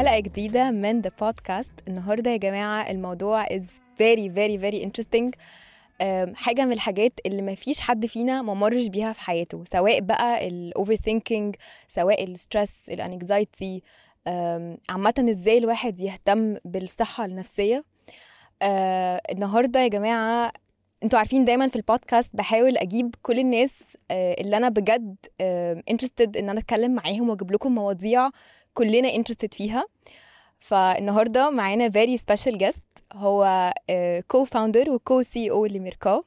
حلقة جديدة من The Podcast. النهاردة يا جماعة الموضوع is very very very interesting. حاجة من الحاجات اللي ما فيش حد فينا ما مرش بيها في حياته سواء بقى ال overthinking سواء ال stress ال anxiety عامة إزاي الواحد يهتم بالصحة النفسية. آه، النهاردة يا جماعة أنتوا عارفين دايما في البودكاست بحاول أجيب كل الناس آه، اللي أنا بجد interested إن أنا أتكلم معاهم وأجيب لكم مواضيع كلنا interested فيها. فالنهاردة معانا very special guest. هو co-founder و co-CEO لميركا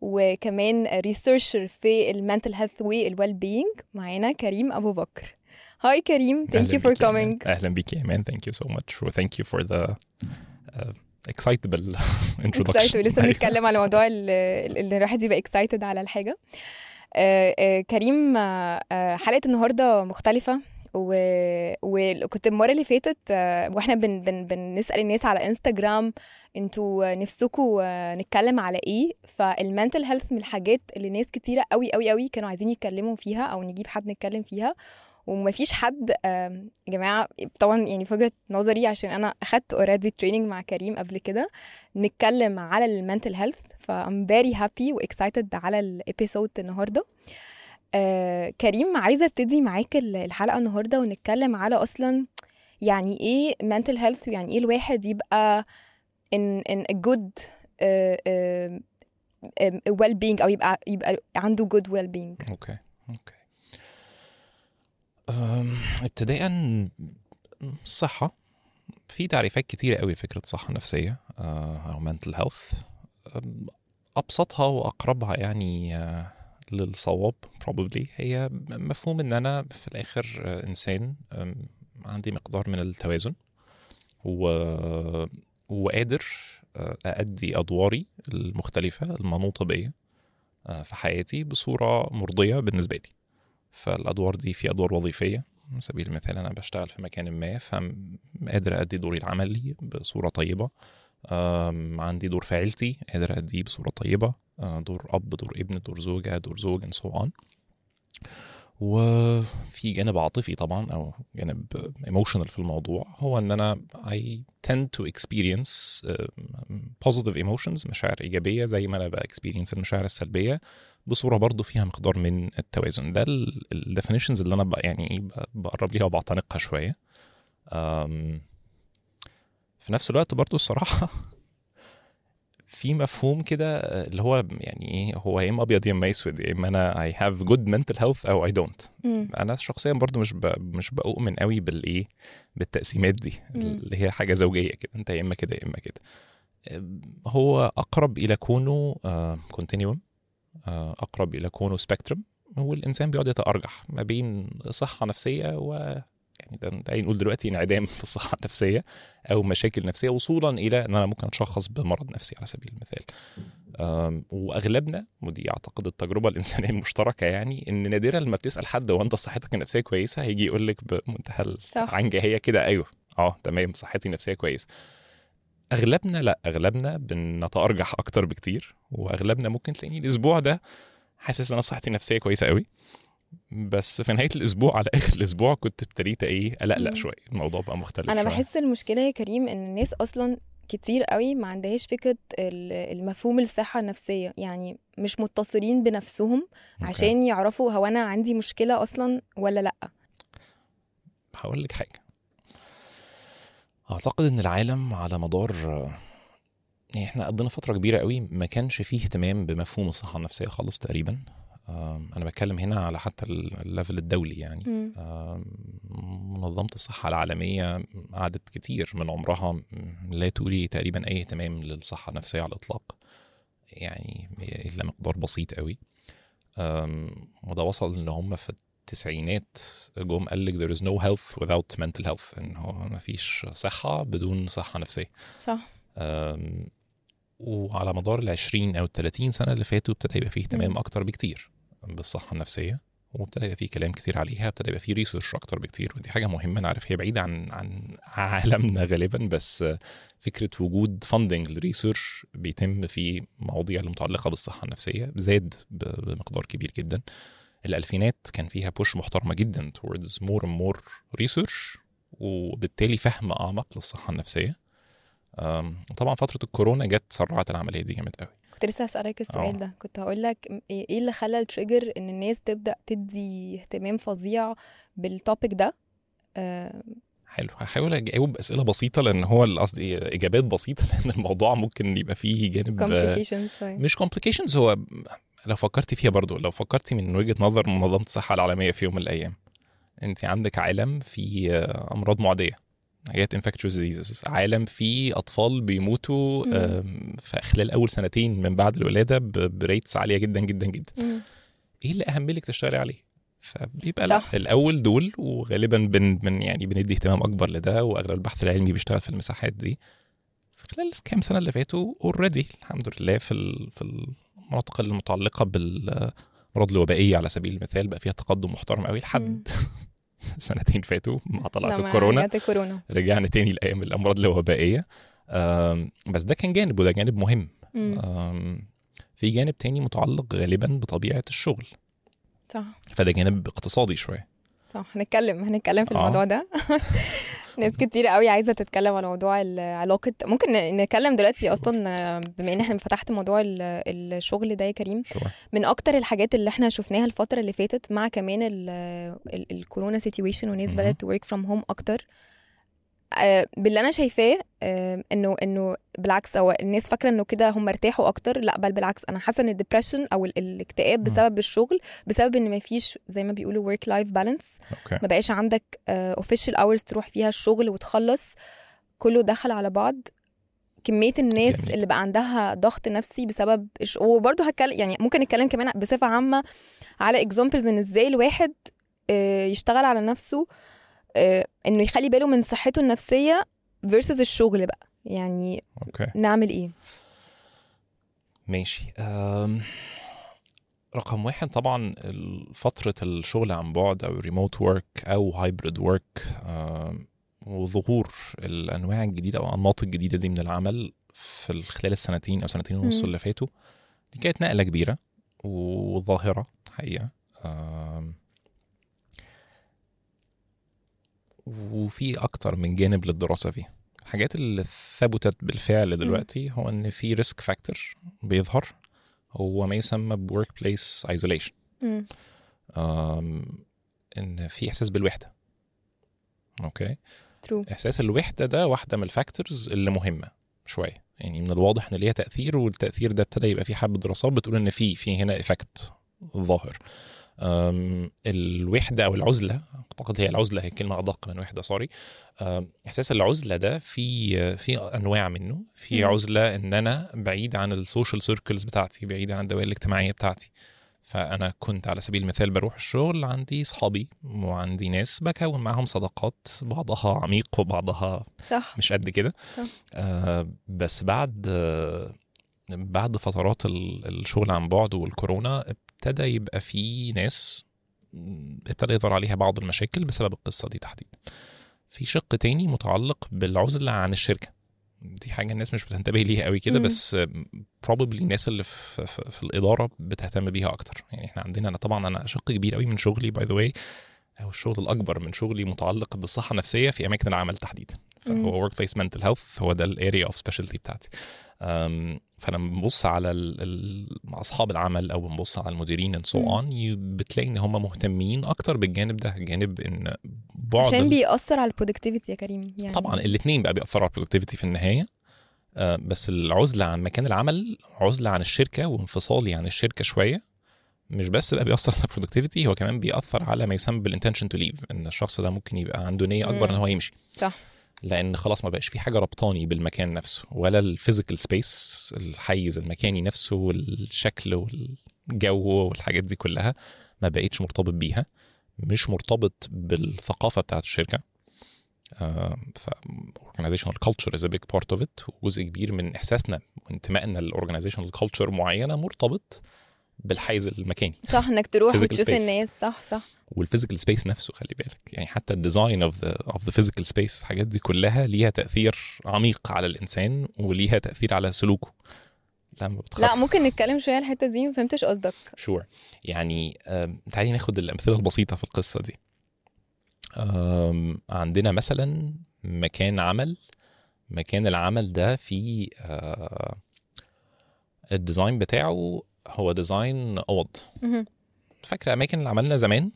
وكمان researcher في ال mental health وال well being معانا كريم أبو بكر. hi كريم thank you for coming. أهلا بيك يا ايمان thank you so much. و thank you for the uh, excitable introduction. Excited. لسه. بنتكلم على موضوع ال- ال- إن الواحد يبقى excited على الحاجة. آه، آه، كريم آه، حلقة النهارده مختلفة. و- وكنت المرة اللي فاتت وإحنا بن بن بنسأل الناس على انستغرام أنتوا نفسكم نتكلم على إيه؟ فال mental health من الحاجات اللي ناس كتيرة قوي قوي قوي كانوا عايزين يتكلموا فيها أو نجيب حد نتكلم فيها. ومفيش حد يا جماعة طبعا يعني في وجهة نظري عشان أنا أخدت already training مع كريم قبل كده نتكلم على ال mental health ف I'm very happy و excited على ال episode النهارده. آه كريم عايزة ابتدي معاك ال- الحلقة النهارده ونتكلم على أصلا يعني إيه mental health يعني إيه الواحد يبقى in in a good uh, uh, um, well being أو يبقى يبقى عنده good well being okay. okay ابتداء الصحة في تعريفات كتيرة قوي فكرة صحة نفسية آه، أو mental health. أبسطها وأقربها يعني آه، للصواب probably. هي مفهوم إن أنا في الآخر آه، إنسان أم، عندي مقدار من التوازن و... وقادر آه، أأدي أدواري المختلفة المنوطة بيا آه، في حياتي بصورة مرضية بالنسبة لي. فالأدوار دي في أدوار وظيفية. على سبيل المثال أنا بشتغل في مكان ما فقادر أدي دوري العملي بصورة طيبة. عندي دور في عيلتي قادر أديه بصورة طيبة. دور أب دور ابن دور زوجة دور زوج and so on. وفي جانب عاطفي طبعا أو جانب emotional في الموضوع هو إن أنا I tend to experience um, positive emotions مشاعر إيجابية زي ما بقى experience المشاعر السلبية بصورة برضو فيها مقدار من التوازن. ده ال definitions اللي أنا يعني إيه بقرب ليها وبعتنقها شوية. في نفس الوقت برضو الصراحة في مفهوم كده آه، اللي هو يعني إيه هو يا إما أبيض يا إما أسود يا إما أنا I have good mental health أو don't مم. أنا شخصيا برضو مش ب... مش بؤمن قوي بالإيه بالتقسيمات دي. اللي هي حاجة زوجية كده أنت يا إما كده يا إما كده أم، هو أقرب إلى كونه continuum أقرب إلى كونه spectrum والإنسان بيقعد يتأرجح ما بين صحة نفسية و يعني ده ده نقول دلوقتي انعدام في الصحة النفسية أو مشاكل نفسية وصولا إلى إن أنا ممكن أتشخص بمرض نفسي على سبيل المثال. وأغلبنا ودي أعتقد التجربة الإنسانية المشتركة يعني إن نادرا لما بتسأل حد هو أنت صحتك النفسية كويسة هيجي يقول لك بمنتهى. العنجهيه كده أيوه آه تمام صحتي النفسية كويسه أغلبنا لا أغلبنا بنتأرجح أكتر بكتير وأغلبنا ممكن تلاقيني الأسبوع ده حاسس إن أنا صحتي النفسية كويسة قوي بس في نهاية الأسبوع على آخر الأسبوع كنت ابتديت إيه أقلق. شوية الموضوع بقى مختلف أنا شوية. بحس المشكلة يا كريم إن الناس أصلا كتير قوي ما عندهاش فكرة ال- المفهوم الصحة النفسية يعني مش متصلين بنفسهم. عشان يعرفوا هو أنا عندي مشكلة أصلا ولا لأ هقول لك حاجة أعتقد إن العالم على مدار يعني إحنا قضينا فترة كبيرة قوي ما كانش فيه اهتمام بمفهوم الصحة النفسية خالص تقريبا أنا بتكلم هنا على حتى ال- الليفل الدولي يعني. منظمة الصحة العالمية قعدت كتير من عمرها لا تولي تقريبا أي اهتمام للصحة النفسية على الإطلاق يعني إلا مقدار بسيط قوي. وده وصل إن هم في التسعينات جم قال لك there is no health without mental health إن هو ما فيش صحة بدون صحة نفسية. صح. وعلى مدار ال 20 أو ال 30 سنة اللي فاتوا ابتدى يبقى فيه اهتمام. أكتر بكتير بالصحة النفسية وابتدى يبقى فيه كلام كتير عليها ابتدى يبقى فيه research أكتر بكتير ودي حاجة مهمة أنا عارف هي بعيدة عن عن عالمنا غالبا بس فكرة وجود funding لل research بيتم في مواضيع المتعلقة بالصحة النفسية زاد بمقدار كبير جدا الألفينات كان فيها push محترمة جدا towards more and more research وبالتالي فهم أعمق للصحة النفسية وطبعا فترة الكورونا جت سرعت العملية دي جامد قوي. كنت لسه هسألك السؤال آه. ده. كنت هقول لك إيه اللي خلى ال trigger إن الناس تبدأ تدي اهتمام فظيع بال topic ده؟ حلو. هحاول أجاوب باسئله بسيطة لأن هو القصد إيه، إجابات بسيطة لأن الموضوع ممكن يبقى فيه جانب آه، مش complications هو لو فكرتي فيها برضو لو فكرتي من وجهة نظر منظمة الصحة العالمية في يوم من الأيام انت عندك عالم فيه آه، أمراض معدية. حاجات infectious diseases. عالم فيه أطفال بيموتوا في خلال أول سنتين من بعد الولادة ب rates عالية جدا جدا جدا. مم. إيه اللي أهم؟ لك تشتغلي عليه؟ فبيبقى صح. لا الأول دول وغالبا بن, بن يعني بندي اهتمام أكبر لده وأغلب البحث العلمي بيشتغل في المساحات دي. في خلال الكام سنة اللي فاتوا already الحمد لله في في المناطق المتعلقة بالأمراض الوبائية على سبيل المثال بقى فيها تقدم محترم قوي لحد. سنتين فاتوا مع طلعت الكورونا. جت الكورونا. رجعنا تاني لأيام الأمراض الوبائية. بس ده كان جانب وده جانب مهم. في جانب تاني متعلق غالبا بطبيعة الشغل. صح. فده جانب اقتصادي شوية. صح. هنتكلم هنتكلم في آه. الموضوع ده. ناس كتير قوي عايزة تتكلم على موضوع علاقة. ممكن نتكلم دلوقتي أصلا بما إن إحنا فتحت موضوع ال- الشغل ده يا كريم. من أكتر الحاجات اللي إحنا شفناها الفترة اللي فاتت مع كمان ال- ال- الكورونا situation والناس مهم. بدأت work from home أكتر باللي أنا شايفاه آه، إنه إنه بالعكس هو الناس فاكرة إنه كده هم ارتاحوا أكتر لأ بل بالعكس أنا حاسة إن ال depression أو ال- الاكتئاب. بسبب الشغل بسبب إن ما فيش زي ما بيقولوا work life balance ما بقاش عندك official hours تروح فيها الشغل وتخلص كله دخل على بعض كمية الناس جميل. اللي بقى عندها ضغط نفسي بسبب الش... وبرضه هتكلم يعني ممكن نتكلم كمان بصفة عامة على examples إن إزاي الواحد آه، يشتغل على نفسه آه، إنه يخلي باله من صحته النفسية versus الشغل بقى. يعني okay. نعمل إيه؟ ماشي. أم... رقم واحد طبعا فترة الشغل عن بعد أو remote work أو hybrid work وظهور الأنواع الجديدة أو الأنماط الجديدة دي من العمل في ال- خلال السنتين أو سنتين ونص. اللي فاتوا دي كانت نقلة كبيرة وظاهرة حقيقة. وفي أكتر من جانب للدراسة فيها. الحاجات اللي ثبتت بالفعل دلوقتي هو إن في risk factor بيظهر هو ما يسمى ب workplace isolation. إن في إحساس بالوحدة. okay؟ True. إحساس الوحدة ده واحدة من ال factors اللي مهمة شوية. يعني من الواضح إن ليها تأثير والتأثير ده ابتدى يبقى في حبة دراسات بتقول إن في في هنا effect ظاهر. الوحدة أو العزلة أعتقد هي العزلة هي كلمة أدق من وحدة sorry إحساس العزلة ده في في أنواع منه. في. عزلة إن أنا بعيد عن ال social circles بتاعتي بعيد عن الدوائر الاجتماعية بتاعتي. فأنا كنت على سبيل المثال بروح الشغل عندي صحابي وعندي ناس بكون معاهم صداقات بعضها عميق وبعضها صح. مش قد كده. آه بس بعد آه بعد فترات ال- الشغل عن بعد والكورونا ابتدى يبقى في ناس ابتدى يظهر عليها بعض المشاكل بسبب القصة دي تحديدا. في شق تاني متعلق بالعزلة عن الشركة. دي حاجة الناس مش بتنتبه ليها قوي كده. بس probably الناس اللي في, في, في الإدارة بتهتم بيها أكتر. يعني إحنا عندنا أنا طبعا أنا شق كبير قوي من شغلي by the way أو الشغل الأكبر من شغلي متعلق بالصحة النفسية في أماكن العمل تحديدا. فهو workplace mental health هو ده ال area of specialty بتاعتي. فلما بنبص على ال ال مع أصحاب العمل أو بنبص على المديرين and so. on بتلاقي إن هم مهتمين أكتر بالجانب ده جانب إن بعد عشان بيأثر على ال productivity يا كريم يعني طبعا الاثنين بقى بيأثروا على ال productivity في النهاية آه، بس العزلة عن مكان العمل عزلة عن الشركة وانفصالي عن الشركة شوية مش بس بقى بيأثر على ال productivity هو كمان بيأثر على ما يسمى بال intention to leave إن الشخص ده ممكن يبقى عنده نية أكبر إن. هو يمشي صح لأن خلاص ما بقاش في حاجة ربطاني بالمكان نفسه ولا ال physical space الحيز المكاني نفسه والشكل والجو والحاجات دي كلها ما بقتش مرتبط بيها. مش مرتبط بالثقافة بتاعت الشركة. آه، ف organizational culture is a big part of it. وجزء كبير من إحساسنا وانتمائنا لل organizational culture معينة مرتبط بالحيز المكاني. صح إنك تروح وتشوف. الناس. صح صح. وال physical space نفسه خلي بالك. يعني حتى ال design of the of the physical space الحاجات دي كلها ليها تأثير عميق على الإنسان وليها تأثير على سلوكه. لما لا ممكن نتكلم شوية على الحتة دي ما فهمتش قصدك. sure يعني آم، تعالي ناخد الأمثلة البسيطة في القصة دي. عندنا مثلا مكان عمل. مكان العمل ده فيه آه، ال design بتاعه هو design أوض. فاكرة أماكن اللي عملنا زمان؟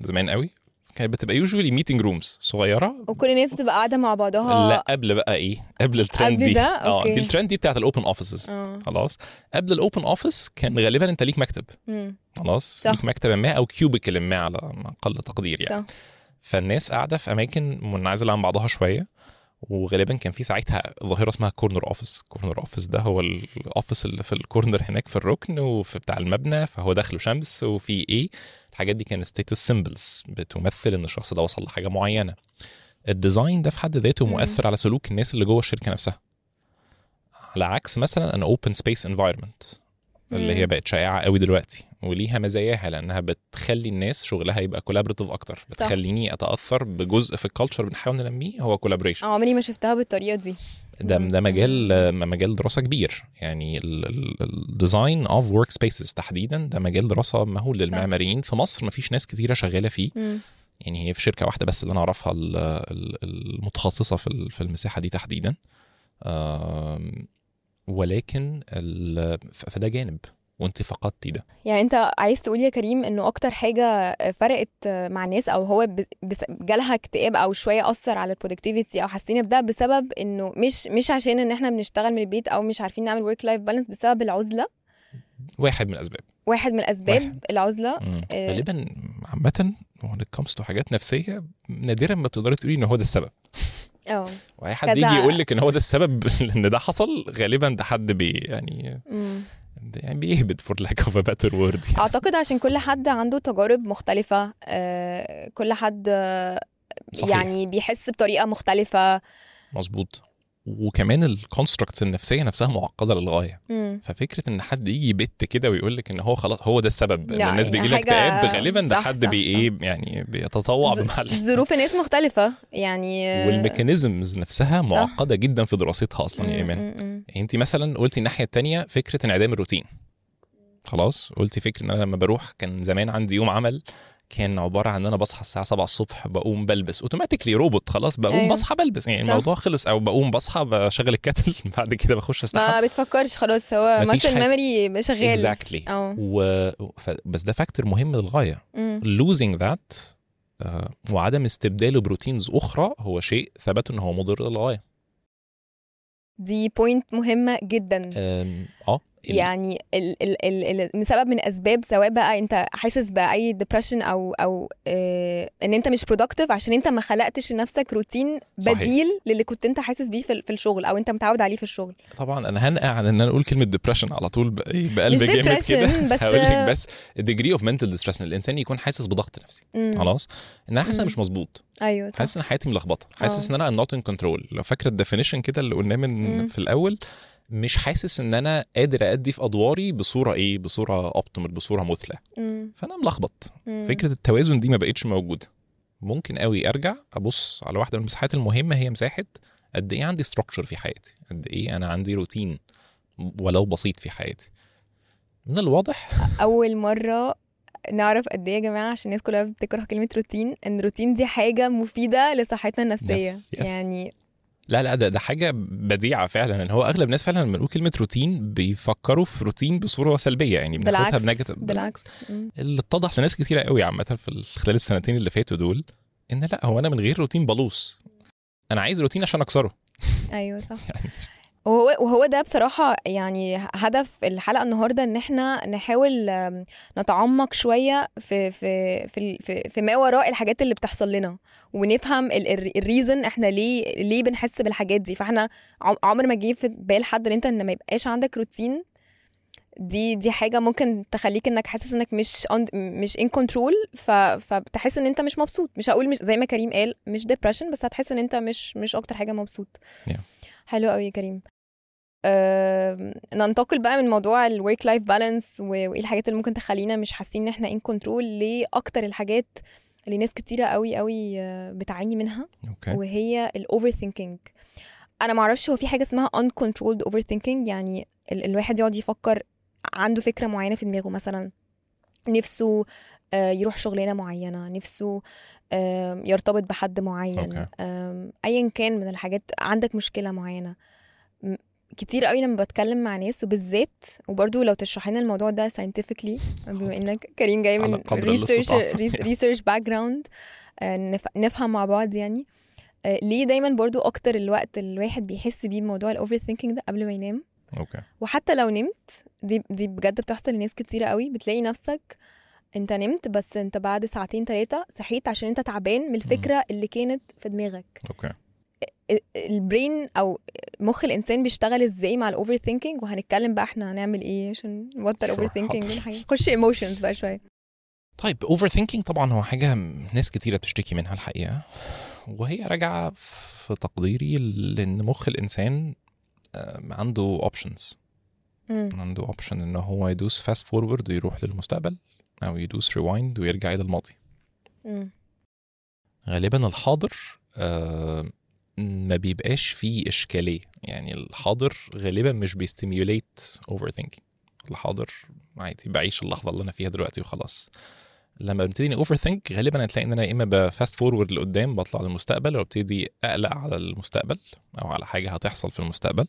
زمان قوي. كانت بتبقى usually meeting rooms صغيرة. وكل الناس تبقى قاعدة مع بعضها. لا قبل بقى إيه؟ قبل الترند قبل دي؟ آه. دي الترند دي بتاعت ال open offices آه. خلاص. قبل ال open office كان غالبا أنت ليك مكتب. خلاص. ليك مكتب ما أو cubicle ما على أقل تقدير يعني. صح. فالناس قاعدة في أماكن منعزلة عن بعضها شوية. وغالبا كان في ساعتها ظاهرة اسمها corner office corner office ده هو ال office اللي في ال corner هناك في الركن وفي بتاع المبنى فهو داخله شمس وفي إيه الحاجات دي كانت status symbols بتمثل إن الشخص ده وصل لحاجة معينة. ال design ده في حد ذاته. مؤثر على سلوك الناس اللي جوه الشركة نفسها. على عكس مثلا an open space environment اللي هي. بقت شائعة قوي دلوقتي. وليها مزاياها لأنها بتخلي الناس شغلها يبقى collaborative أكتر. صح. بتخليني أتأثر بجزء في ال culture بنحاول ننميه هو collaboration عمري ما شفتها بالطريقة دي. ده ده مجال مجال دراسة كبير. يعني ال design of workspaces تحديدا ده مجال دراسة مهول للمعماريين. في مصر مفيش ناس كتيرة شغالة فيه. مم. يعني هي في شركة واحدة بس اللي أنا أعرفها ال- ال- المتخصصة في في المساحة دي تحديدا. ولكن فده جانب. وانت فقدتي ده يعني انت عايز تقول يا كريم انه أكتر حاجة فرقت مع الناس أو هو جالها اكتئاب أو شوية أثر على ال productivity أو حسينا بده بسبب انه مش مش عشان ان إحنا بنشتغل من البيت أو مش عارفين نعمل work-life balance بسبب العزلة واحد من الأسباب واحد من الأسباب واحد. العزلة. آه. غالبا عامة when it comes to حاجات نفسية نادرا ما تقدري تقولي إن هو ده السبب آه وأي حد يجي يقول لك إن هو ده السبب إن ده حصل غالبا ده حد بي يعني مم. يعني بيهبد for lack of a better word يعني. أعتقد عشان كل حد عنده تجارب مختلفة آه، كل حد صحيح. يعني بيحس بطريقة مختلفة. مظبوط. وكمان ال constructs النفسية نفسها معقدة للغاية مم. ففكرة إن حد يجي يبت كده ويقول لك إن هو خلاص هو ده السبب إن لا، الناس يعني بيجي لها حاجة- اكتئاب غالبا ده حد بي إيه يعني بيتطوع ز- بمحل ظروف الناس مختلفة يعني وال mechanisms نفسها صح. معقدة جدا في دراستها أصلا يا إيمان. يعني أنت مثلا قلتي الناحية التانية فكرة انعدام الروتين خلاص قلتي فكرة إن أنا لما بروح كان زمان عندي يوم عمل كان عبارة عن إن أنا بصحى الساعة 7 الصبح بقوم بلبس. automatically robot خلاص بقوم أيوة. بصحى بلبس. يعني صح. الموضوع خلص أو بقوم بصحى بشغل ال kettle بعد كده بخش أستحمى. ما بتفكرش خلاص. هو muscle. memory شغال. exactly و... ف... بس ده factor مهم للغاية. losing that آه، وعدم استبداله ب routines أخرى هو شيء ثبت إن هو مضر للغاية. دي point مهمة جدا. آه. يعني ال ال ال ال من سبب من أسباب سواء بقى أنت حاسس بأي depression أو أو آه إن أنت مش productive عشان أنت ما خلقتش لنفسك روتين صحيح. بديل للي كنت أنت حاسس بيه في, في الشغل أو أنت متعود عليه في الشغل طبعا أنا هنقع عن إن أنا أقول كلمة depression على طول إيه، بقلب جامد كده بس- هقول بس ال degree of mental distress إن الإنسان يكون حاسس بضغط نفسي. خلاص إن أنا حاسس. مش مظبوط أيوه صح حاسس ان حياتي ملخبطة حاسس آه. إن أنا not in control لو فاكرة ال definition كده اللي قلناه من. في الأول مش حاسس إن أنا قادر أأدي في أدواري بصورة إيه؟ بصورة optimal بصورة مثلى. فأنا ملخبط. فكرة التوازن دي ما بقتش موجودة. ممكن قوي أرجع أبص على واحدة من المساحات المهمة هي مساحة قد إيه عندي structure في حياتي. قد إيه أنا عندي روتين ولو بسيط في حياتي. من الواضح؟ أول مرة نعرف قد إيه يا جماعة عشان الناس كلها بتكره كلمة روتين إن روتين دي حاجة مفيدة لصحتنا النفسية. Yes, yes. يعني لا لا ده ده حاجة بديعة فعلا. ان هو أغلب الناس فعلا لما نقول كلمة روتين بيفكروا في روتين بصورة سلبية يعني بناخدها بالعكس ب negative بالعكس. اللي اتضح لناس كتيرة قوي عامة في ال- خلال السنتين اللي فاتوا دول إن لأ هو أنا من غير روتين بلوص أنا عايز روتين عشان أكسره. أيوه صح. وهو وهو ده بصراحة يعني هدف الحلقة النهاردة إن إحنا نحاول نتعمق شوية في في في في, في ما وراء الحاجات اللي بتحصل لنا ونفهم الريزن إحنا ليه ليه بنحس بالحاجات دي. فإحنا عم- عمر ما جه في بال حد إن أنت إن ما يبقاش عندك روتين دي دي حاجة ممكن تخليك إنك حاسس إنك مش مش in control فبتحس إن أنت مش مبسوط. مش هقول مش زي ما كريم قال مش depression بس هتحس إن أنت مش مش أكتر حاجة مبسوط. Yeah. حلو قوي يا كريم. آم، ننتقل بقى من موضوع ال work-life balance وإيه الحاجات اللي ممكن تخلينا مش حاسين إن إحنا in control لأكتر الحاجات اللي ناس كتيرة قوي قوي بتعاني منها. okay. وهي ال overthinking أنا ما أعرفش هو في حاجة اسمها uncontrolled overthinking يعني ال الواحد يقعد يفكر عنده فكرة معينة في دماغه مثلا نفسه آه، يروح شغلانة معينة نفسه يرتبط بحد معين. آم، ايا كان من الحاجات عندك مشكلة معينة. كتير قوي لما بتكلم مع ناس وبالذات وبرضو لو تشرح لنا الموضوع ده scientifically بما إنك كريم جاي من research. research background نفهم مع بعض يعني. آه، ليه دايما برضو أكتر الوقت الواحد بيحس بيه بموضوع ال overthinking ده قبل ما ينام؟ okay. وحتى لو نمت دي دي بجد بتحصل لناس كتيرة قوي. بتلاقي نفسك أنت نمت بس أنت بعد ساعتين ثلاثة صحيت عشان أنت تعبان من الفكرة اللي كانت في دماغك. okay. ال brain أو مخ الإنسان بيشتغل إزاي مع ال overthinking وهنتكلم بقى إحنا هنعمل إيه عشان نبطل Sure، overthinking خش emotions بقى شوية. طيب overthinking طبعا هو حاجة ناس كتيرة بتشتكي منها الحقيقة وهي راجعة في تقديري لإن مخ الإنسان عنده options. عنده option إن هو يدوس fast forward ويروح للمستقبل أو يدوس rewind ويرجع إلى الماضي. غالبا الحاضر ما بيبقاش فيه إشكالية. يعني الحاضر غالبا مش بي stimulate overthinking الحاضر عادي بعيش اللحظة اللي أنا فيها دلوقتي وخلاص. لما ببتدي overthink غالبا هتلاقي إن أنا يا إما ب fast forward لقدام بطلع للمستقبل وابتدي أقلق على المستقبل أو على حاجة هتحصل في المستقبل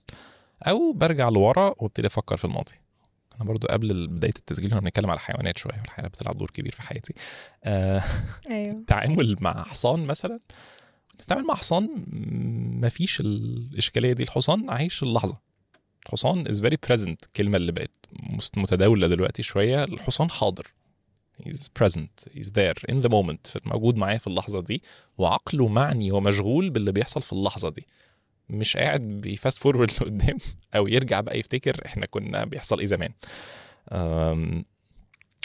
أو برجع لورا وابتدي أفكر في الماضي. أنا برضو قبل بداية التسجيل كنا بنتكلم على الحيوانات شوية والحيوانات بتلعب دور كبير في حياتي. آه أيوه. التعامل مع حصان مثلا تتعامل مع حصان مفيش الإشكالية دي. الحصان عايش اللحظة. الحصان is very present. الكلمة اللي بقت متداولة دلوقتي شوية. الحصان حاضر. He's present. He's there in the moment. موجود معايا في اللحظة دي. وعقله معني. ومشغول باللي بيحصل في اللحظة دي. مش قاعد بي fast forward لقدام أو يرجع بقى يفتكر إحنا كنا بيحصل إيه زمان. أم،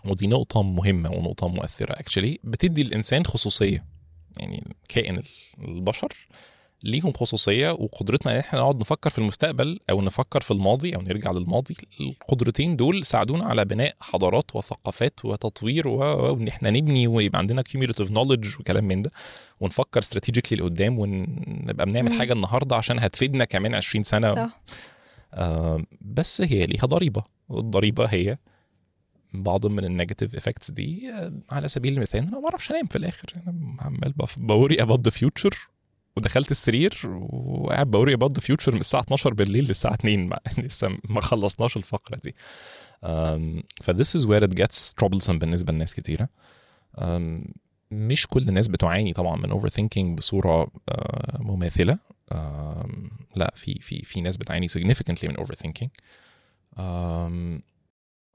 ودي نقطة مهمة ونقطة مؤثرة. actually بتدي الإنسان خصوصية. يعني كائن البشر ليهم خصوصية وقدرتنا إن إحنا نقعد نفكر في المستقبل أو نفكر في الماضي أو نرجع للماضي. القدرتين دول ساعدونا على بناء حضارات وثقافات وتطوير وإن إحنا نبني ويبقى عندنا cumulative knowledge وكلام من ده. ونفكر strategically لقدام ونبقى بنعمل مم. حاجة النهاردة عشان هتفيدنا كمان 20 سنة. صح. آه بس هي ليها ضريبة والضريبة هي بعض من ال negative effects دي على سبيل المثال أنا ما بعرفش أنام في الآخر. أنا عمال ب worry about the future ودخلت السرير وقاعد ب worry about the future من الساعة 12 بالليل للساعة 2 ما لسه ما خلصناش الفقرة دي. ف this is where it gets troublesome بالنسبة لناس كتيرة. مش كل الناس بتعاني طبعا من overthinking بصوره مماثلة. لا في في في ناس بتعاني significantly من اوفر ثينكينج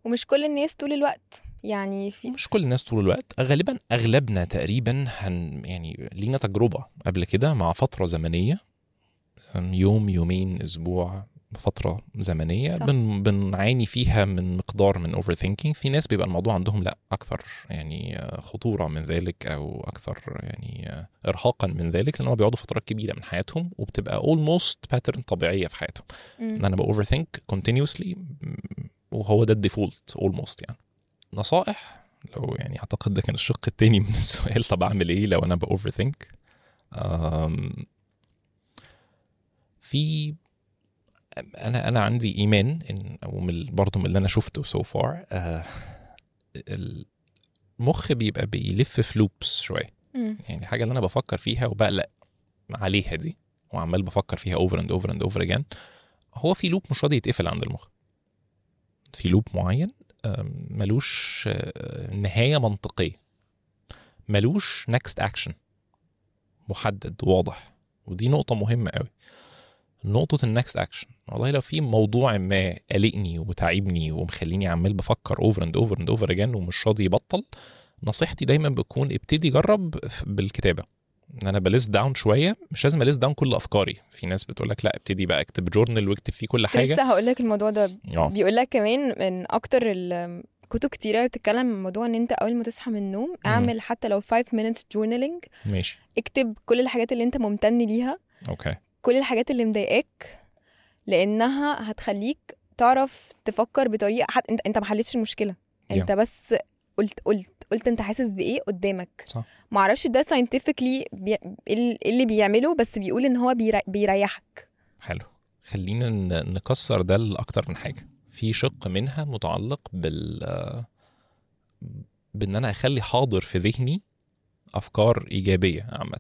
ومش كل الناس طول الوقت. يعني في مش كل الناس طول الوقت. غالبا أغلبنا تقريبا هن يعني لينا تجربة قبل كده مع فترة زمنية. يوم يومين أسبوع فترة زمنية. صح. بن بنعاني فيها من مقدار من overthinking في ناس بيبقى الموضوع عندهم لا أكثر يعني آه، خطورة من ذلك أو أكثر يعني آه، ارهاقا من ذلك لأن هم بيقعدوا فترات كبيرة من حياتهم وبتبقى almost pattern طبيعية في حياتهم. إن أنا ب overthink continuously وهو ده ال default almost يعني. نصائح؟ لو يعني أعتقد ده كان الشق التاني من السؤال طب أعمل إيه لو أنا ب overthink في أنا أنا عندي إيمان إن ومن برضه من اللي أنا شفته so far المخ بيبقى بيلف في loops شوية. يعني الحاجة اللي أنا بفكر فيها وبقلق عليها دي وعمال بفكر فيها over and over and over again هو في loop مش راضي يتقفل عند المخ. في loop معين ملوش آه، نهاية منطقية. ملوش next action محدد واضح. ودي نقطة مهمة قوي. نقطة ال next action والله لو في موضوع ما قلقني وتعبني ومخليني عمال بفكر over and over and over again ومش راضي يبطل نصيحتي دايما بتكون ابتدي جرب بالكتابة. إن أنا ب list down شوية مش لازم أ list down كل أفكاري. في ناس بتقول لك لا ابتدي بقى اكتب journal واكتب فيه كل حاجة. لسه هقول لك الموضوع ده. آه. بيقول لك كمان من أكتر كتب كتيرة بتتكلم عن موضوع إن أنت أول ما تصحى من النوم اعمل حتى لو 5 minutes journaling. ماشي. اكتب كل الحاجات اللي أنت ممتن ليها. okay. كل الحاجات اللي مضايقاك لأنها هتخليك تعرف تفكر بطريقة حت... انت أنت ما حلتش المشكلة. أنت بس قلت قلت قلت أنت حاسس بإيه قدامك. صح. ما أعرفش ده scientifically بي... إيه اللي بيعمله بس بيقول إن هو بيري... بيريحك. حلو. خلينا نكسر ده لأكتر من حاجة. في شق منها متعلق بال بإن أنا أخلي حاضر في ذهني أفكار إيجابية عامة.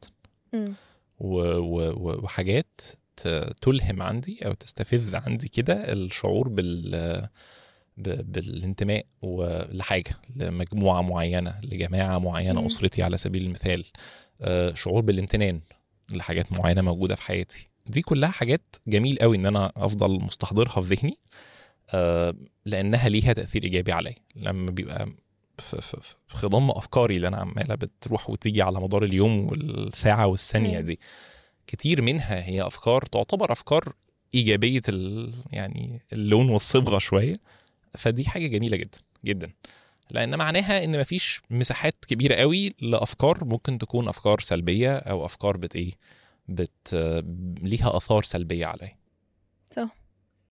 و- و- و- وحاجات ت- تلهم عندي أو تستفز عندي كده الشعور بال بالانتماء لحاجه لمجموعة معينة لجماعة معينة مم. أسرتي على سبيل المثال آه، شعور بالامتنان لحاجات معينة موجودة في حياتي دي كلها حاجات جميل قوي إن أنا أفضل مستحضرها في ذهني آه، لأنها ليها تأثير إيجابي عليا لما بيبقى في, في, في في خضم أفكاري اللي أنا عمالة بتروح وتيجي على مدار اليوم والساعة والثانية. دي كتير منها هي أفكار تعتبر أفكار إيجابية يعني اللون والصبغة شوية فدي حاجة جميلة جدا جدا. لأن معناها إن مفيش مساحات كبيرة قوي لأفكار ممكن تكون أفكار سلبية أو أفكار بت إيه بت ليها آثار سلبية عليا. صح.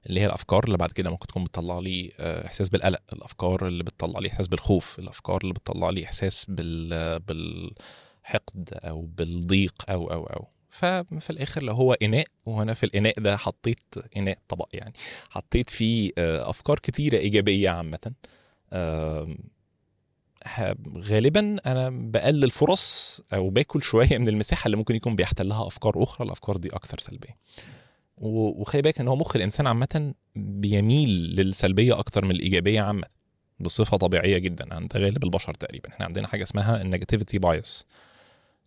اللي هي الأفكار اللي بعد كده ممكن تكون بتطلع لي آه، إحساس بالقلق الأفكار اللي بتطلع لي إحساس بالخوف الأفكار اللي بتطلع لي إحساس بال بالحقد أو بالضيق أو أو أو. ففي الآخر لو هو إناء وأنا في الإناء ده حطيت إناء طبق يعني. حطيت فيه آه، أفكار كتيرة إيجابية عامة. غالبا أنا بقلل فرص أو باكل شوية من المساحة اللي ممكن يكون بيحتلها أفكار أخرى. الأفكار دي أكثر سلبية. وخلي بالك إن هو مخ الإنسان عامة بيميل للسلبية أكتر من الإيجابية عامة بصفة طبيعية جدا. عند غالب البشر تقريبا. إحنا عندنا حاجة اسمها ال negativity bias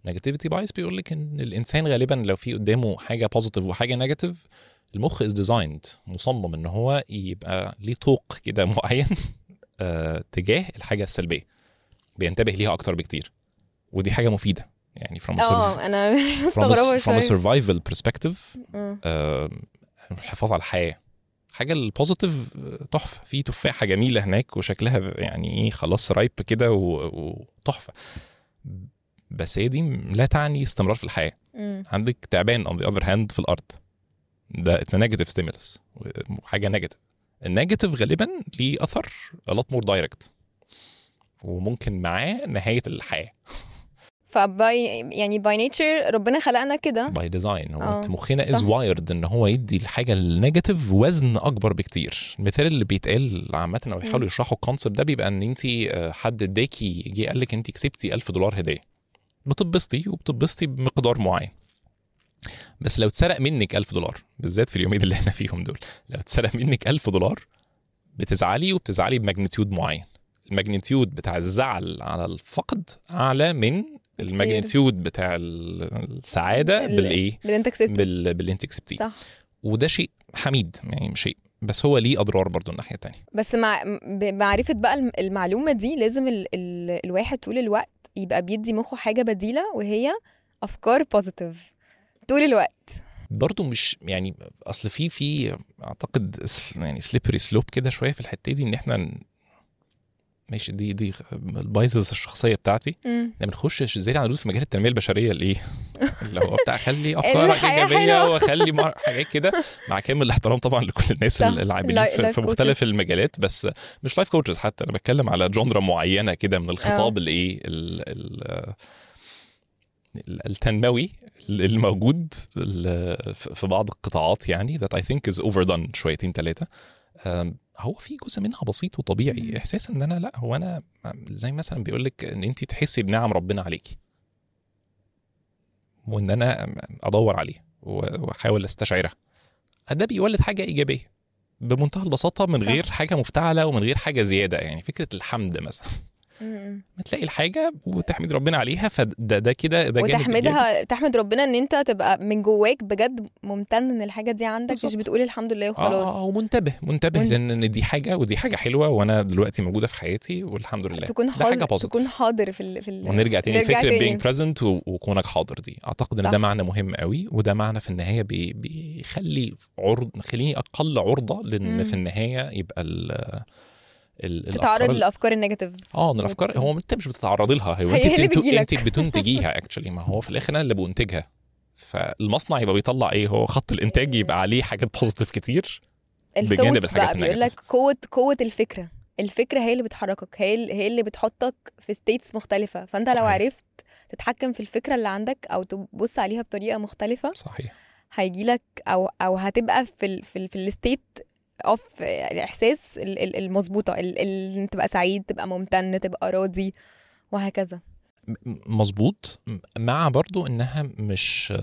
negativity bias بيقول لك إن الإنسان غالبا لو في قدامه حاجة positive وحاجة negative المخ is designed مصمم إن هو يبقى ليه طوق كده معين آه، تجاه الحاجة السلبية. بينتبه ليها أكتر بكتير. ودي حاجة مفيدة. يعني from a, surv- آه أنا from a, from a survival perspective آه. آه، الحفاظ على الحياة. حاجة ال positive آه، تحفة. في تفاحة جميلة هناك وشكلها يعني إيه خلاص ripe كده وتحفة. بس هي دي لا تعني استمرار في الحياة. مم. عندك تعبان on the other hand في الأرض. ده a negative stimulus. حاجة negative ال negative غالبا ليه أثر a lot more direct. وممكن معاه نهاية الحياة. ف by يعني by nature ربنا خلقنا كده. by design هو آه، انت مخنا is. wired إن هو يدي الحاجة ال negative وزن أكبر بكتير. المثال اللي بيتقال عامة لما بيحاولوا يشرحوا ال concept ده بيبقى إن انت آه، حد اداكي جه قال لك انت كسبتي 1000 دولار هدية. بتتبسطي وبتتبسطي بمقدار معين. بس لو اتسرق منك 1000 دولار بالذات في اليومين اللي إحنا فيهم دول لو اتسرق منك 1000 دولار بتزعلي وبتزعلي ب magnitude معين. ال magnitude بتاع الزعل على الفقد أعلى من ال magnitude بتاع ال- السعادة ال- بالإيه؟ اللي انت كسبته بال... باللي انت كسبتيه. صح. وده شيء حميد يعني شيء بس هو ليه أضرار برضو الناحية التانية. بس مع بمعرفة بقى الم- المعلومة دي لازم ال... ال... الواحد طول الوقت يبقى بيدي مخه حاجة بديلة وهي أفكار positive طول الوقت. برضو مش يعني أصل في في أعتقد يعني slippery slope كده شوية في الحتة دي إن إحنا ماشي دي دي ال biases الشخصية بتاعتي. لما نخش زي عن في مجال التنمية البشرية الايه اللي هو بتاع خلي أفكارك إيجابية. وخلي حاجات كده مع كامل الاحترام طبعا لكل الناس. العاملين في, في مختلف. المجالات بس مش life coaches حتى أنا بتكلم على genre معينة كده من الخطاب الايه ال- ال- ال- التنموي اللي موجود ال- في بعض القطاعات يعني that I think is overdone شويتين ثلاثة هو في جزء منها بسيط وطبيعي. إحساس إن أنا لا هو أنا زي مثلا بيقول لك إن انت تحسي بنعم ربنا عليكي وإن أنا أدور عليه و- وأحاول أستشعرها. ده بيولد حاجة إيجابية بمنتهى البساطة من صح. غير حاجة مفتعلة ومن غير حاجة زيادة. يعني فكرة الحمد مثلا. مم. ما تلاقي الحاجة وتحمد ربنا عليها فده ده كده ده. وتحمدها تحمد ربنا إن أنت تبقى من جواك بجد ممتن إن الحاجة دي عندك مش بالظبط. بتقول الحمد لله وخلاص آه ومنتبه منتبه من- لأن دي حاجة ودي حاجة حلوة وأنا دلوقتي موجودة في حياتي والحمد لله تكون حاضر positive تكون حاضر في ال... في ال... ونرجع تاني لفكرة being present وكونك حاضر دي أعتقد إن. ده معنى مهم قوي وده معنى في النهاية بي بيخلي عرض خليني أقل عرضة لإن. في النهاية يبقى ال ال تتعرض الأفكار ال- للافكار ال negative. آه الافكار هو انت مش بتتعرضي لها. هو انت. انت بتنتجيها actually ما هو في الآخر أنا اللي بنتجها فالمصنع يبقى بيطلع إيه؟ هو خط الإنتاج يبقى عليه حاجات positive كتير بجانب الحاجات بيقول لك. قوه قوة الفكرة. الفكرة هي اللي بتحركك. هي هي اللي بتحطك في states مختلفة. فأنت لو صحيح. عرفت تتحكم في الفكرة اللي عندك أو تبص عليها بطريقة مختلفة صحيح. هيجي لك أو أو هتبقى في ال في, ال في ال state of الإحساس ال- ال- المظبوطة ال- ال- تبقى سعيد تبقى ممتن تبقى راضي وهكذا مظبوط مع برضو إنها مش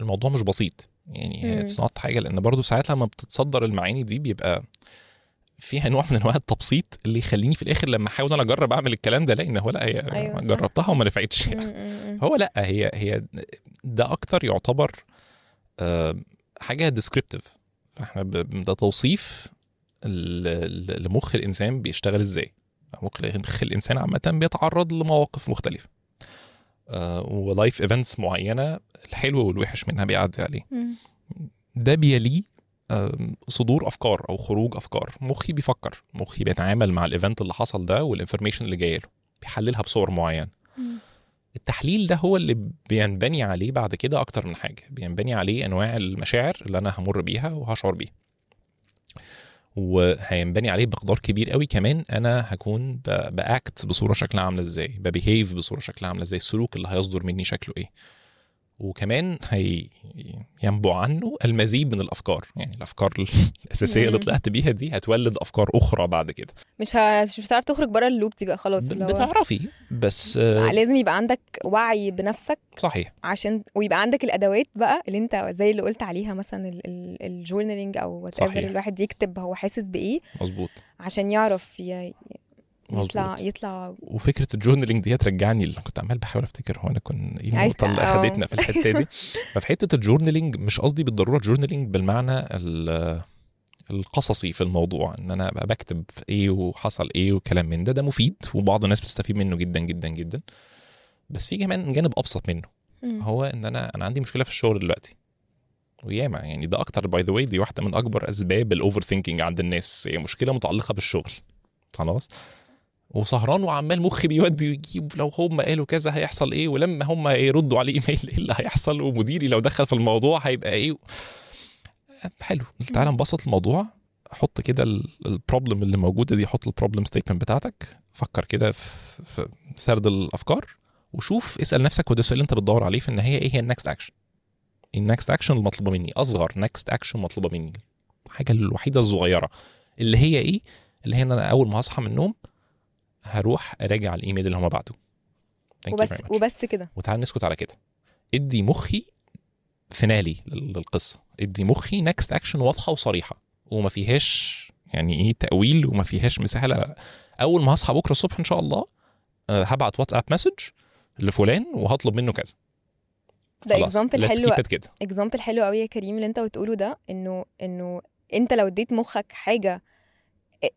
الموضوع مش بسيط يعني. it's not حاجة لأن برضو ساعات لما بتتصدر المعاني دي بيبقى فيها نوع من أنواع التبسيط اللي يخليني في الآخر لما أحاول أنا أجرب أعمل الكلام ده الاقي إن هو لا هي أيوة،. جربتها وما نفعتش م. هو لا هي هي ده أكتر يعتبر آه، حاجة descriptive فاحنا ده توصيف لمخ الإنسان بيشتغل إزاي. مخ الإنسان عامة بيتعرض لمواقف مختلفة. و life events معينة الحلو والوحش منها بيعدي عليه. ده بيليه صدور أفكار أو خروج أفكار. مخي بيفكر مخي بيتعامل مع ال event اللي حصل ده وال information اللي جاية له بيحللها بصور معينة. التحليل ده هو اللي بينبني عليه بعد كده أكتر من حاجة. بينبني عليه أنواع المشاعر اللي أنا همر بيها وهشعر بيها. وهينبني عليه بمقدار كبير قوي كمان أنا هكون بأكت بصورة شكلها عاملة إزاي ببيهيف بصورة شكلها عاملة إزاي السلوك اللي هيصدر مني شكله إيه. وكمان هي ينبع عنه المزيد من الأفكار يعني الأفكار الأساسية اللي. طلعت بيها دي هتولد أفكار أخرى بعد كده مش. مش هتعرف تخرج بره ال loop دي بقى خلاص اللي هو بتعرفي بس آه، لازم يبقى عندك وعي بنفسك صحيح عشان ويبقى عندك الأدوات بقى اللي انت زي اللي قلت عليها مثلا ال journaling أو what. الواحد يكتب هو حاسس بإيه مظبوط عشان يعرف ي... يطلع. يطلع وفكرة ال journaling دي ترجعني اللي كنت عمال بحاول افتكر هو أنا كنت إيه النقطة اللي آه. أخدتنا في الحتة دي. ففي حتة ال journaling مش قصدي بالضرورة journaling بالمعنى ال- القصصي في الموضوع إن أنا أبقى بكتب إيه وحصل إيه وكلام من ده. ده مفيد وبعض الناس بتستفيد منه جدا جدا جدا. بس في كمان جانب أبسط منه. مم. هو إن أنا أنا عندي مشكلة في الشغل دلوقتي. وياما يعني ده أكتر by the way دي واحدة من أكبر أسباب ال overthinking عند الناس. هي مشكلة متعلقة بالشغل. خلاص؟ وسهران وعمال مخي بيودي ويجيب لو هم قالوا كذا هيحصل إيه ولما هم يردوا عليه ايميل إيه اللي هيحصل ومديري لو دخل في الموضوع هيبقى إيه؟ حلو. تعال نبسط الموضوع حط كده ال problem اللي موجودة دي حط ال problem statement بتاعتك فكر كده في في سرد الأفكار وشوف اسأل نفسك وده السؤال اللي انت بتدور عليه في النهاية إيه هي ال next action ال next action المطلوبة مني أصغر next action مطلوبة مني الحاجة الوحيدة الصغيرة اللي هي إيه؟ اللي هي إن أنا أول ما هصحى من النوم هروح أراجع الإيميل اللي هم بعته وبس. وبس كده. وتعال نسكت على كده. ادي مخي finale لل- للقصة. ادي مخي next action واضحة وصريحة. وما فيهاش يعني إيه تأويل وما فيهاش مساحه. أول ما هصحى بكرة الصبح إن شاء الله آه، هبعت واتساب message لفلان وهطلب منه كذا. ده example حلو example حلو قوي يا كريم اللي أنت بتقوله ده انه إنه أنت لو اديت مخك حاجة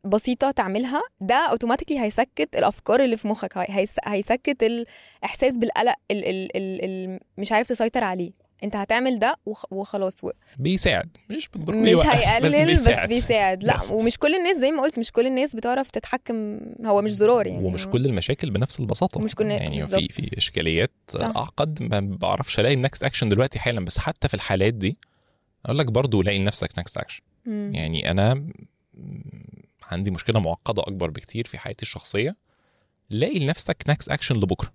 بسيطة تعملها ده automatically هيسكت الأفكار اللي في مخك هي- هيس- هيسكت الإحساس بالقلق ال ال ال ال مش عارف تسيطر عليه أنت هتعمل ده وخ- وخلاص و- بيساعد مش بالضروره مش هيقلل بس بيساعد. بيساعد لا بس. ومش كل الناس زي ما قلت مش كل الناس بتعرف تتحكم هو مش زرار يعني ومش كل المشاكل بنفس البساطة ومش كل- يعني بالظبط. في في إشكاليات صح. أعقد ما بعرفش ألاقي ال next action دلوقتي حالا بس حتى في الحالات دي أقول لك برضه لاقي لنفسك next action. يعني أنا عندي مشكلة معقدة أكبر بكتير في حياتي الشخصية لاقي لنفسك next action لبكرة.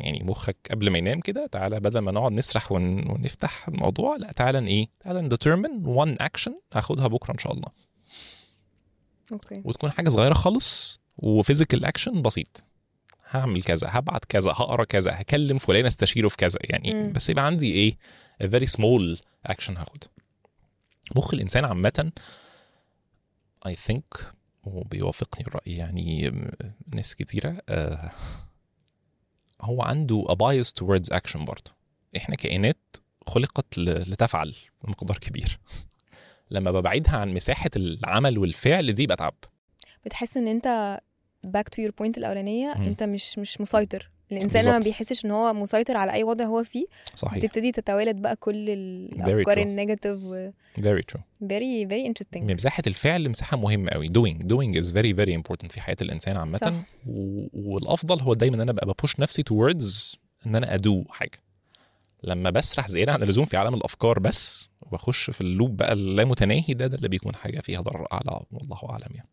يعني مخك قبل ما ينام كده تعالى بدل ما نقعد نسرح ون... ونفتح الموضوع لا تعالى إيه؟ تعالى ن determine one action هاخدها بكرة إن شاء الله. okay. وتكون حاجة صغيرة خالص و physical action بسيط. هعمل كذا هبعت كذا هقرأ كذا هكلم فلان أستشيره في كذا يعني مم. بس يبقى عندي إيه؟ a very small action هاخدها. مخ الإنسان عامة I think وبيوافقني الرأي يعني م- ناس كتيرة آه هو عنده a bias towards action برضه. إحنا كائنات خلقت لتفعل بمقدار كبير. لما ببعدها عن مساحة العمل والفعل دي بتعب. بتحس إن أنت back to your point الأولانية مم. أنت مش مش مسيطر. الإنسان لما بالظبط. بيحسش إن هو مسيطر على أي وضع هو فيه صحيح. بتبتدي تتوالد بقى كل الأفكار. ال negative و very true. Very very interesting. مساحة الفعل مساحة مهمة قوي doing. Doing is very very important في حياة الإنسان صح. عامة و... والأفضل هو دايما إن أنا أبقى ب push نفسي towards إن أنا أ do حاجة. لما بسرح زيادة عن اللزوم في عالم الأفكار بس وبخش في ال loop بقى اللامتناهي ده ده اللي بيكون حاجة فيها ضرر أعلى والله أعلم يعني.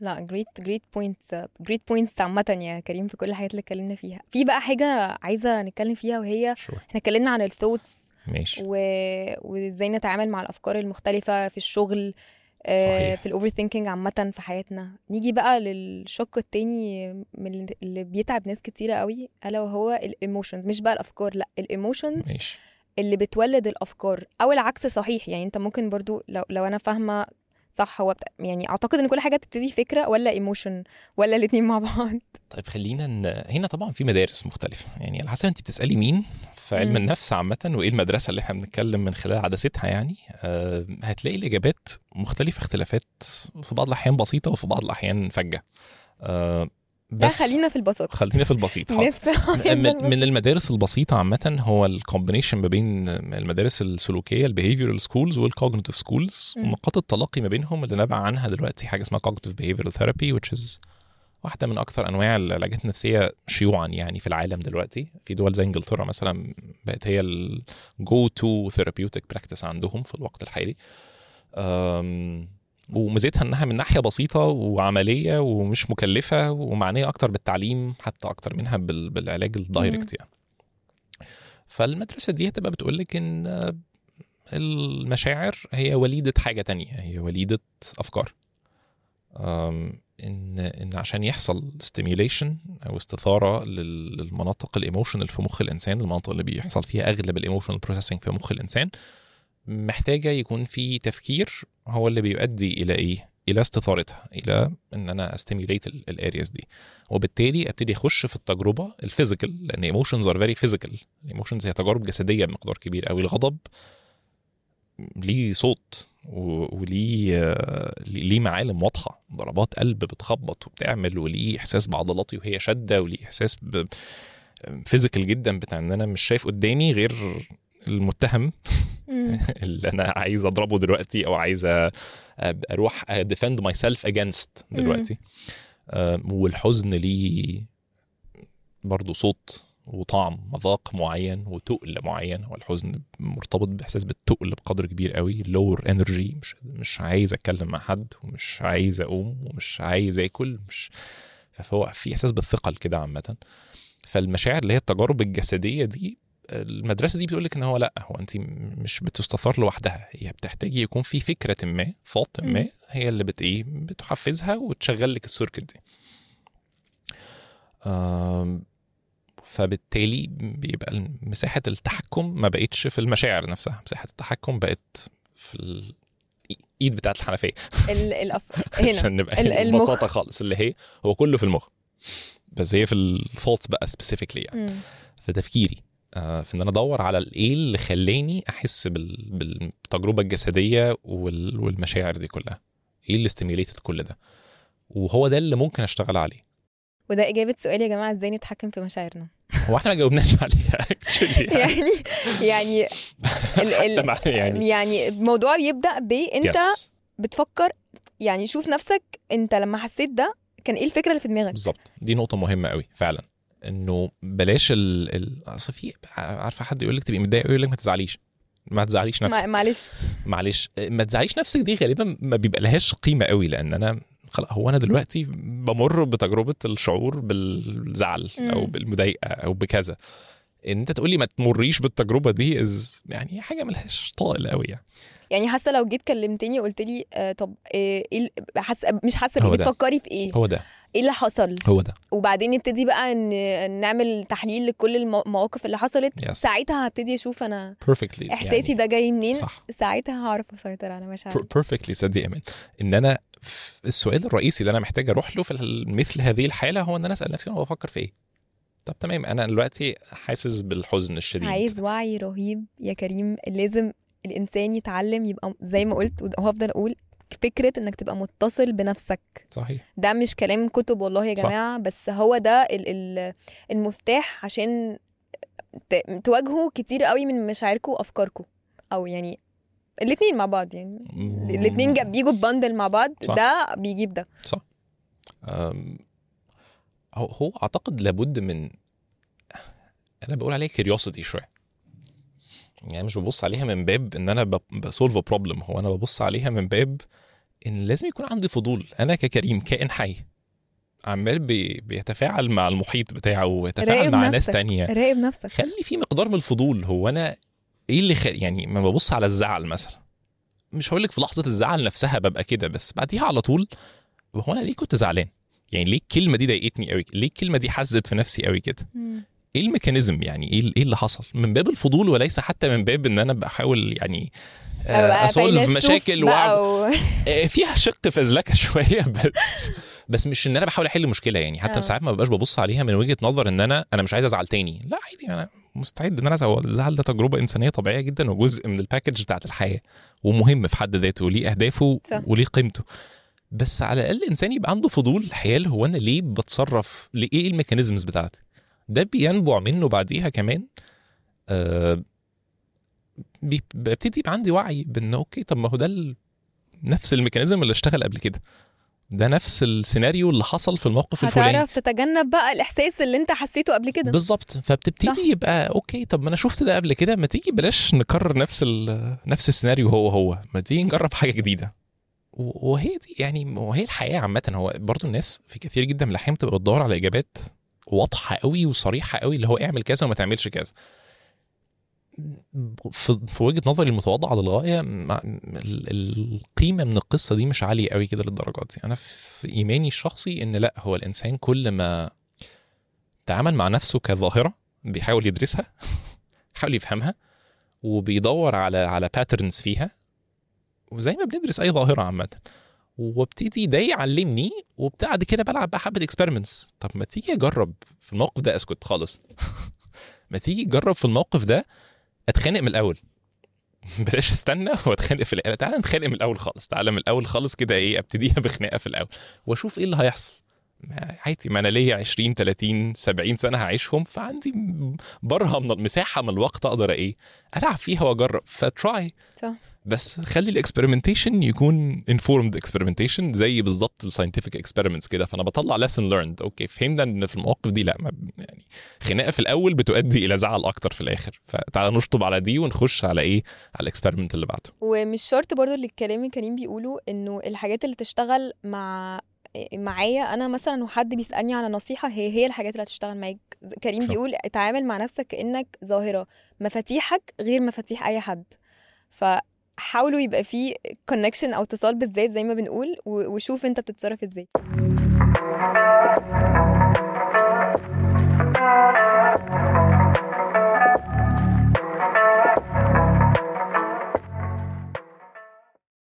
لا great great points great points عامة يا كريم في كل الحاجات اللي اتكلمنا فيها. في بقى حاجة عايزة نتكلم فيها وهي sure. إحنا اتكلمنا عن ال thoughts ماشي. و... وازاي نتعامل مع الأفكار المختلفة في الشغل آه، صحيح. في ال overthinking عامة في حياتنا. نيجي بقى للشق التاني من اللي بيتعب ناس كتيرة قوي ألا وهو ال emotions مش بقى الأفكار لأ ال emotions ماشي. اللي بتولد الأفكار أو العكس صحيح. يعني أنت ممكن برضو لو لو أنا فاهمة صح هو بت... يعني أعتقد إن كل حاجة بتبتدي فكرة ولا emotion ولا الاتنين مع بعض؟ طيب خلينا ن... هنا طبعا في مدارس مختلفة. يعني على حسب انت بتسألي مين في علم. النفس عامة وإيه المدرسة اللي إحنا بنتكلم من خلال عدستها يعني آه هتلاقي الإجابات مختلفة اختلافات في بعض الأحيان بسيطة وفي بعض الأحيان فجة. آه ده خلينا في البساطة. خلينا في البسيط من, من المدارس البسيطة عامة هو ال combination ما بين المدارس السلوكية ال behavioral schools وال cognitive schools. ونقاط التلاقي ما بينهم اللي نبع عنها دلوقتي حاجة اسمها cognitive behavioral therapy which is واحدة من أكثر أنواع العلاجات النفسية شيوعا يعني في العالم دلوقتي. في دول زي إنجلترا مثلا بقت هي ال go to therapeutic practice عندهم في الوقت الحالي. وميزتها إنها من ناحية بسيطة وعملية ومش مكلفة ومعنية أكتر بالتعليم حتى أكتر منها بال- بالعلاج ال direct يعني. فالمدرسة دي هتبقى بتقول لك إن المشاعر هي وليدة حاجة تانية هي وليدة أفكار. إن إن عشان يحصل stimulation أو استثارة لل- للمناطق ال emotional في مخ الإنسان المناطق اللي بيحصل فيها أغلب ال emotional processing في مخ الإنسان محتاجة يكون في تفكير هو اللي بيؤدي إلى إيه؟ إلى استثارتها إلى إن أنا أ stimulate ال areas دي وبالتالي أبتدي أخش في التجربة ال physical لأن emotions are very physical ال emotions هي تجارب جسدية بمقدار كبير قوي الغضب ليه صوت وليه ليه معالم واضحة ضربات قلب بتخبط وبتعمل وليه إحساس بعضلاتي وهي شادة وليه إحساس physical جدا بتاع إن أنا مش شايف قدامي غير المتهم. اللي أنا عايز أضربه دلوقتي أو عايز أروح defend myself against دلوقتي آه، والحزن ليه برضه صوت وطعم مذاق معين وتقل معين. هو الحزن مرتبط بإحساس بالتقل بقدر كبير قوي lower energy مش مش عايز أتكلم مع حد ومش عايز أقوم ومش عايز آكل مش. فهو في إحساس بالثقل كده عامة. فالمشاعر اللي هي التجارب الجسدية دي المدرسة دي بتقول لك إن هو لأ هو انت مش بتستثار لوحدها هي بتحتاجي يكون في فكرة ما ثought ما. هي اللي بت إيه بتحفزها وتشغل لك السيركت دي فبالتالي بيبقى مساحة التحكم ما بقتش في المشاعر نفسها مساحة التحكم بقت في الايد بتاعت الحنفية. الأف... هنا عشان نبقى. ببساطة خالص اللي هي هو كله في المخ بس هي في ال thoughts بقى specifically يعني. في تفكيري في إن أنا أدور على إيه اللي خلاني أحس بال... بالتجربة الجسدية وال... والمشاعر دي كلها. إيه اللي stimulated كل ده؟ وهو ده اللي ممكن أشتغل عليه. وده إجابة سؤال يا جماعة إزاي نتحكم في مشاعرنا؟ هو إحنا ما جاوبناش عليها يعني يعني ال... ال... مع- يعني يعني الموضوع بيبدأ بانت yes. بتفكر يعني شوف نفسك أنت لما حسيت ده كان إيه الفكرة اللي في دماغك؟ بالظبط. دي نقطة مهمة قوي فعلا. إنه بلاش ال ال أصل في عارفة حد يقول لك تبقي متضايق يقول لك ما تزعليش ما تزعليش نفسك. معلش. معلش ما تزعليش نفسك دي غالبا ما بيبقى لهاش قيمة قوي لأن أنا خلاص هو أنا دلوقتي بمر بتجربة الشعور بالزعل أو مم. بالمضايقة أو بكذا. إن أنت تقول لي ما تمريش بالتجربة دي از يعني حاجة ملهاش طائل قوي يعني. يعني حاسة لو جيت كلمتني وقلت لي آه طب آه، إيه حاسة مش حاسة بيه. بتفكري في إيه؟ هو ده. إيه اللي حصل؟ هو ده. وبعدين نبتدي بقى نعمل تحليل لكل المو- المواقف اللي حصلت. Yes. ساعتها هبتدي أشوف أنا perfectly إحساسي يعني ده جاي منين؟ صح. ساعتها هعرف أسيطر على مشاعري. perfectly صدق ايمان إن أنا السؤال الرئيسي اللي أنا محتاج أروح له في مثل هذه الحالة هو إن أنا أسأل نفسي أنا بفكر في إيه؟ طب تمام أنا دلوقتي حاسس بالحزن الشديد. عايز وعي رهيب يا كريم لازم الإنسان يتعلم يبقى زي ما قلت وهفضل أقول فكرة إنك تبقى متصل بنفسك. صحيح. ده مش كلام كتب والله يا صح. جماعة بس هو ده ال- ال- المفتاح عشان تواجهوا كتير قوي من مشاعركم وأفكاركم. أو يعني الاثنين مع بعض يعني. الاثنين بيجوا ببندل مع بعض صح. ده بيجيب ده. أم، هو أعتقد لابد من أنا بقول عليها curiosity شوية. يعني مش ببص عليها من باب إن أنا ب solve problem هو أنا ببص عليها من باب إن لازم يكون عندي فضول أنا ككريم كائن حي. عمال بي بيتفاعل مع المحيط بتاعه ويتفاعل مع ناس نفسك. تانية. راقب نفسك خلي في مقدار من الفضول. هو أنا إيه اللي خ... يعني ما ببص على الزعل مثلا. مش هقول لك في لحظة الزعل نفسها ببقى كده بس بعديها على طول هو أنا ليه كنت زعلان؟ يعني ليه الكلمة دي ضايقتني قوي ليه الكلمة دي حزت في نفسي قوي كده؟ إيه الميكانيزم يعني؟ إيه إيه اللي حصل؟ من باب الفضول وليس حتى من باب إن أنا بحاول يعني اسولف مشاكل و... فيها شق فزلكه شوية بس بس مش إن أنا بحاول أحل مشكله يعني. حتى آه. ساعات ما ببقاش ببص عليها من وجهة نظر إن أنا أنا مش عايز أزعل تاني. لا عادي أنا مستعد إن أنا أزعل. الزعل ده تجربة إنسانية طبيعية جدا وجزء من ال package بتاعت الحياة ومهم في حد ذاته وليه أهدافه صح. وليه قيمته. بس على الأقل الانسان يبقى عنده فضول الحياة هو أنا ليه بتصرف؟ ليه ال mechanisms بتاعتي؟ ده بينبع منه بعديها كمان. آه ببتدي يبقى عندي وعي بإن okay طب ما هو ده ال- نفس ال mechanism اللي اشتغل قبل كده. ده نفس السيناريو اللي حصل في الموقف الفلاني. هتعرف تتجنب بقى الإحساس اللي أنت حسيته قبل كده. بالظبط. فبتبتدي صح. يبقى أوكي طب ما أنا شفت ده قبل كده ما تيجي بلاش نكرر نفس نفس السيناريو هو هو ما تيجي نجرب حاجة جديدة. وهي دي يعني وهي الحياة عامة. هو برضو الناس في كثير جدا من الأحيان بتبقى بتدور على إجابات واضحة قوي وصريحة قوي اللي هو اعمل كذا وما تعملش كذا. في, وجهة نظري المتواضعة للغاية القيمة من القصة دي مش عالية قوي كده للدرجات دي. أنا في إيماني الشخصي إن لأ هو الإنسان كل ما تعامل مع نفسه كظاهرة بيحاول يدرسها بيحاول يفهمها وبيدور على على patterns فيها وزي ما بندرس أي ظاهرة عامة. وابتدي ده يعلمني وبعد كده بلعب بقى حبة experiments طب ما تيجي أجرب في الموقف ده أسكت خالص. ما تيجي تجرب في الموقف ده أتخانق من الأول. بلاش أستنى وأتخانق في الأول تعالى نتخانق من الأول خالص. تعالى من الأول خالص كده إيه أبتديها بخناقة في الأول. وأشوف إيه اللي هيحصل. عادي ما أنا ليا 20 30 70 سنة هعيشهم فعندي برهة من مساحة من الوقت أقدر إيه ألعب فيها وأجرب. ف try. صح. بس خلي ال experimentation يكون informed experimentation زي بالظبط ال scientific experiments كده. فأنا بطلع lesson learned okay فهمنا إن في المواقف دي لا ما يعني خناقة في الأول بتؤدي إلى زعل أكتر في الآخر. فتعالى نشطب على دي ونخش على إيه؟ على ال experiment اللي بعده. ومش شرط برضو اللي الكلام اللي كريم بيقوله إنه الحاجات اللي تشتغل مع معايا أنا مثلا وحد بيسألني على نصيحة هي هي الحاجات اللي هتشتغل معاك. كريم صح. بيقول اتعامل مع نفسك كأنك ظاهرة. مفاتيحك غير مفاتيح أي حد. حاولوا يبقى في كونكشن أو اتصال بالذات زي ما بنقول وشوف أنت بتتصرف إزاي.